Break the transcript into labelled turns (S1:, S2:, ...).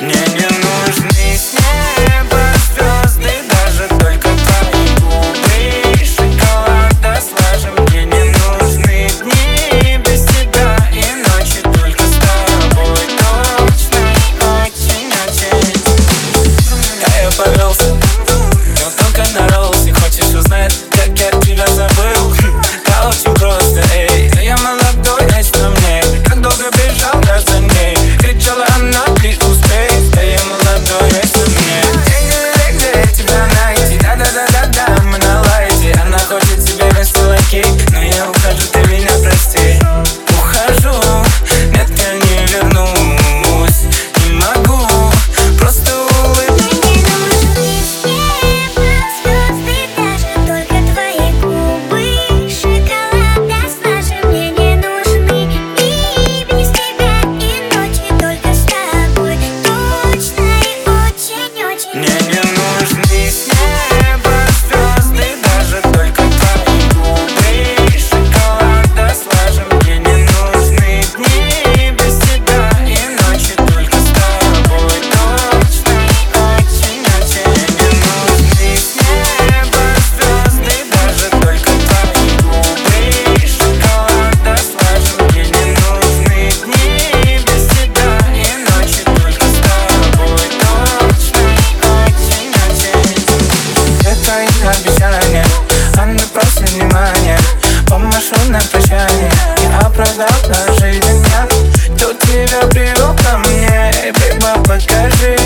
S1: Мне
S2: не нужны с звезды Даже только твои губы Шоколада сложим Мне не нужны дни без тебя И ночи только с тобой. Точно очень-очень я повелся. внимание. Помашу на прощание? Не оправдал даже меня Кто тебя привел ко мне. Эй, бэйба, покажи.